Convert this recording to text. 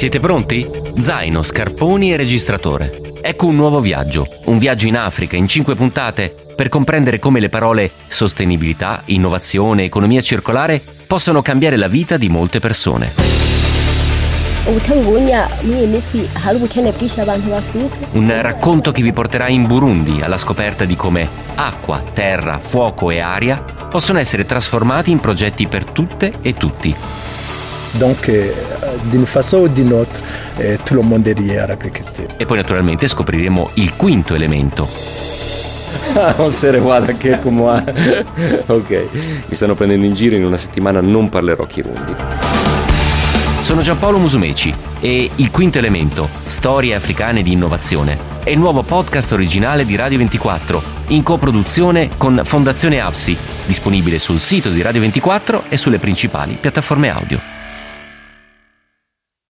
Siete pronti? Zaino, scarponi e registratore. Ecco un nuovo viaggio, un viaggio in Africa in cinque puntate per comprendere come le parole sostenibilità, innovazione, economia circolare possono cambiare la vita di molte persone. Un racconto che vi porterà in Burundi alla scoperta di come acqua, terra, fuoco e aria possono essere trasformati in progetti per tutte e tutti. Donc, euh, d'une façon ou d'une autre, euh, tout le monde est lié à l'agriculture. E poi naturalmente scopriremo il quinto elemento. non se guarda che come ok mi stanno prendendo in giro in una settimana non parlerò Kirundi sono Giampaolo Musumeci e Il Quinto Elemento, Storie africane di innovazione, è il nuovo podcast originale di Radio 24, in coproduzione con Fondazione APSI, disponibile sul sito di Radio 24 e sulle principali piattaforme audio.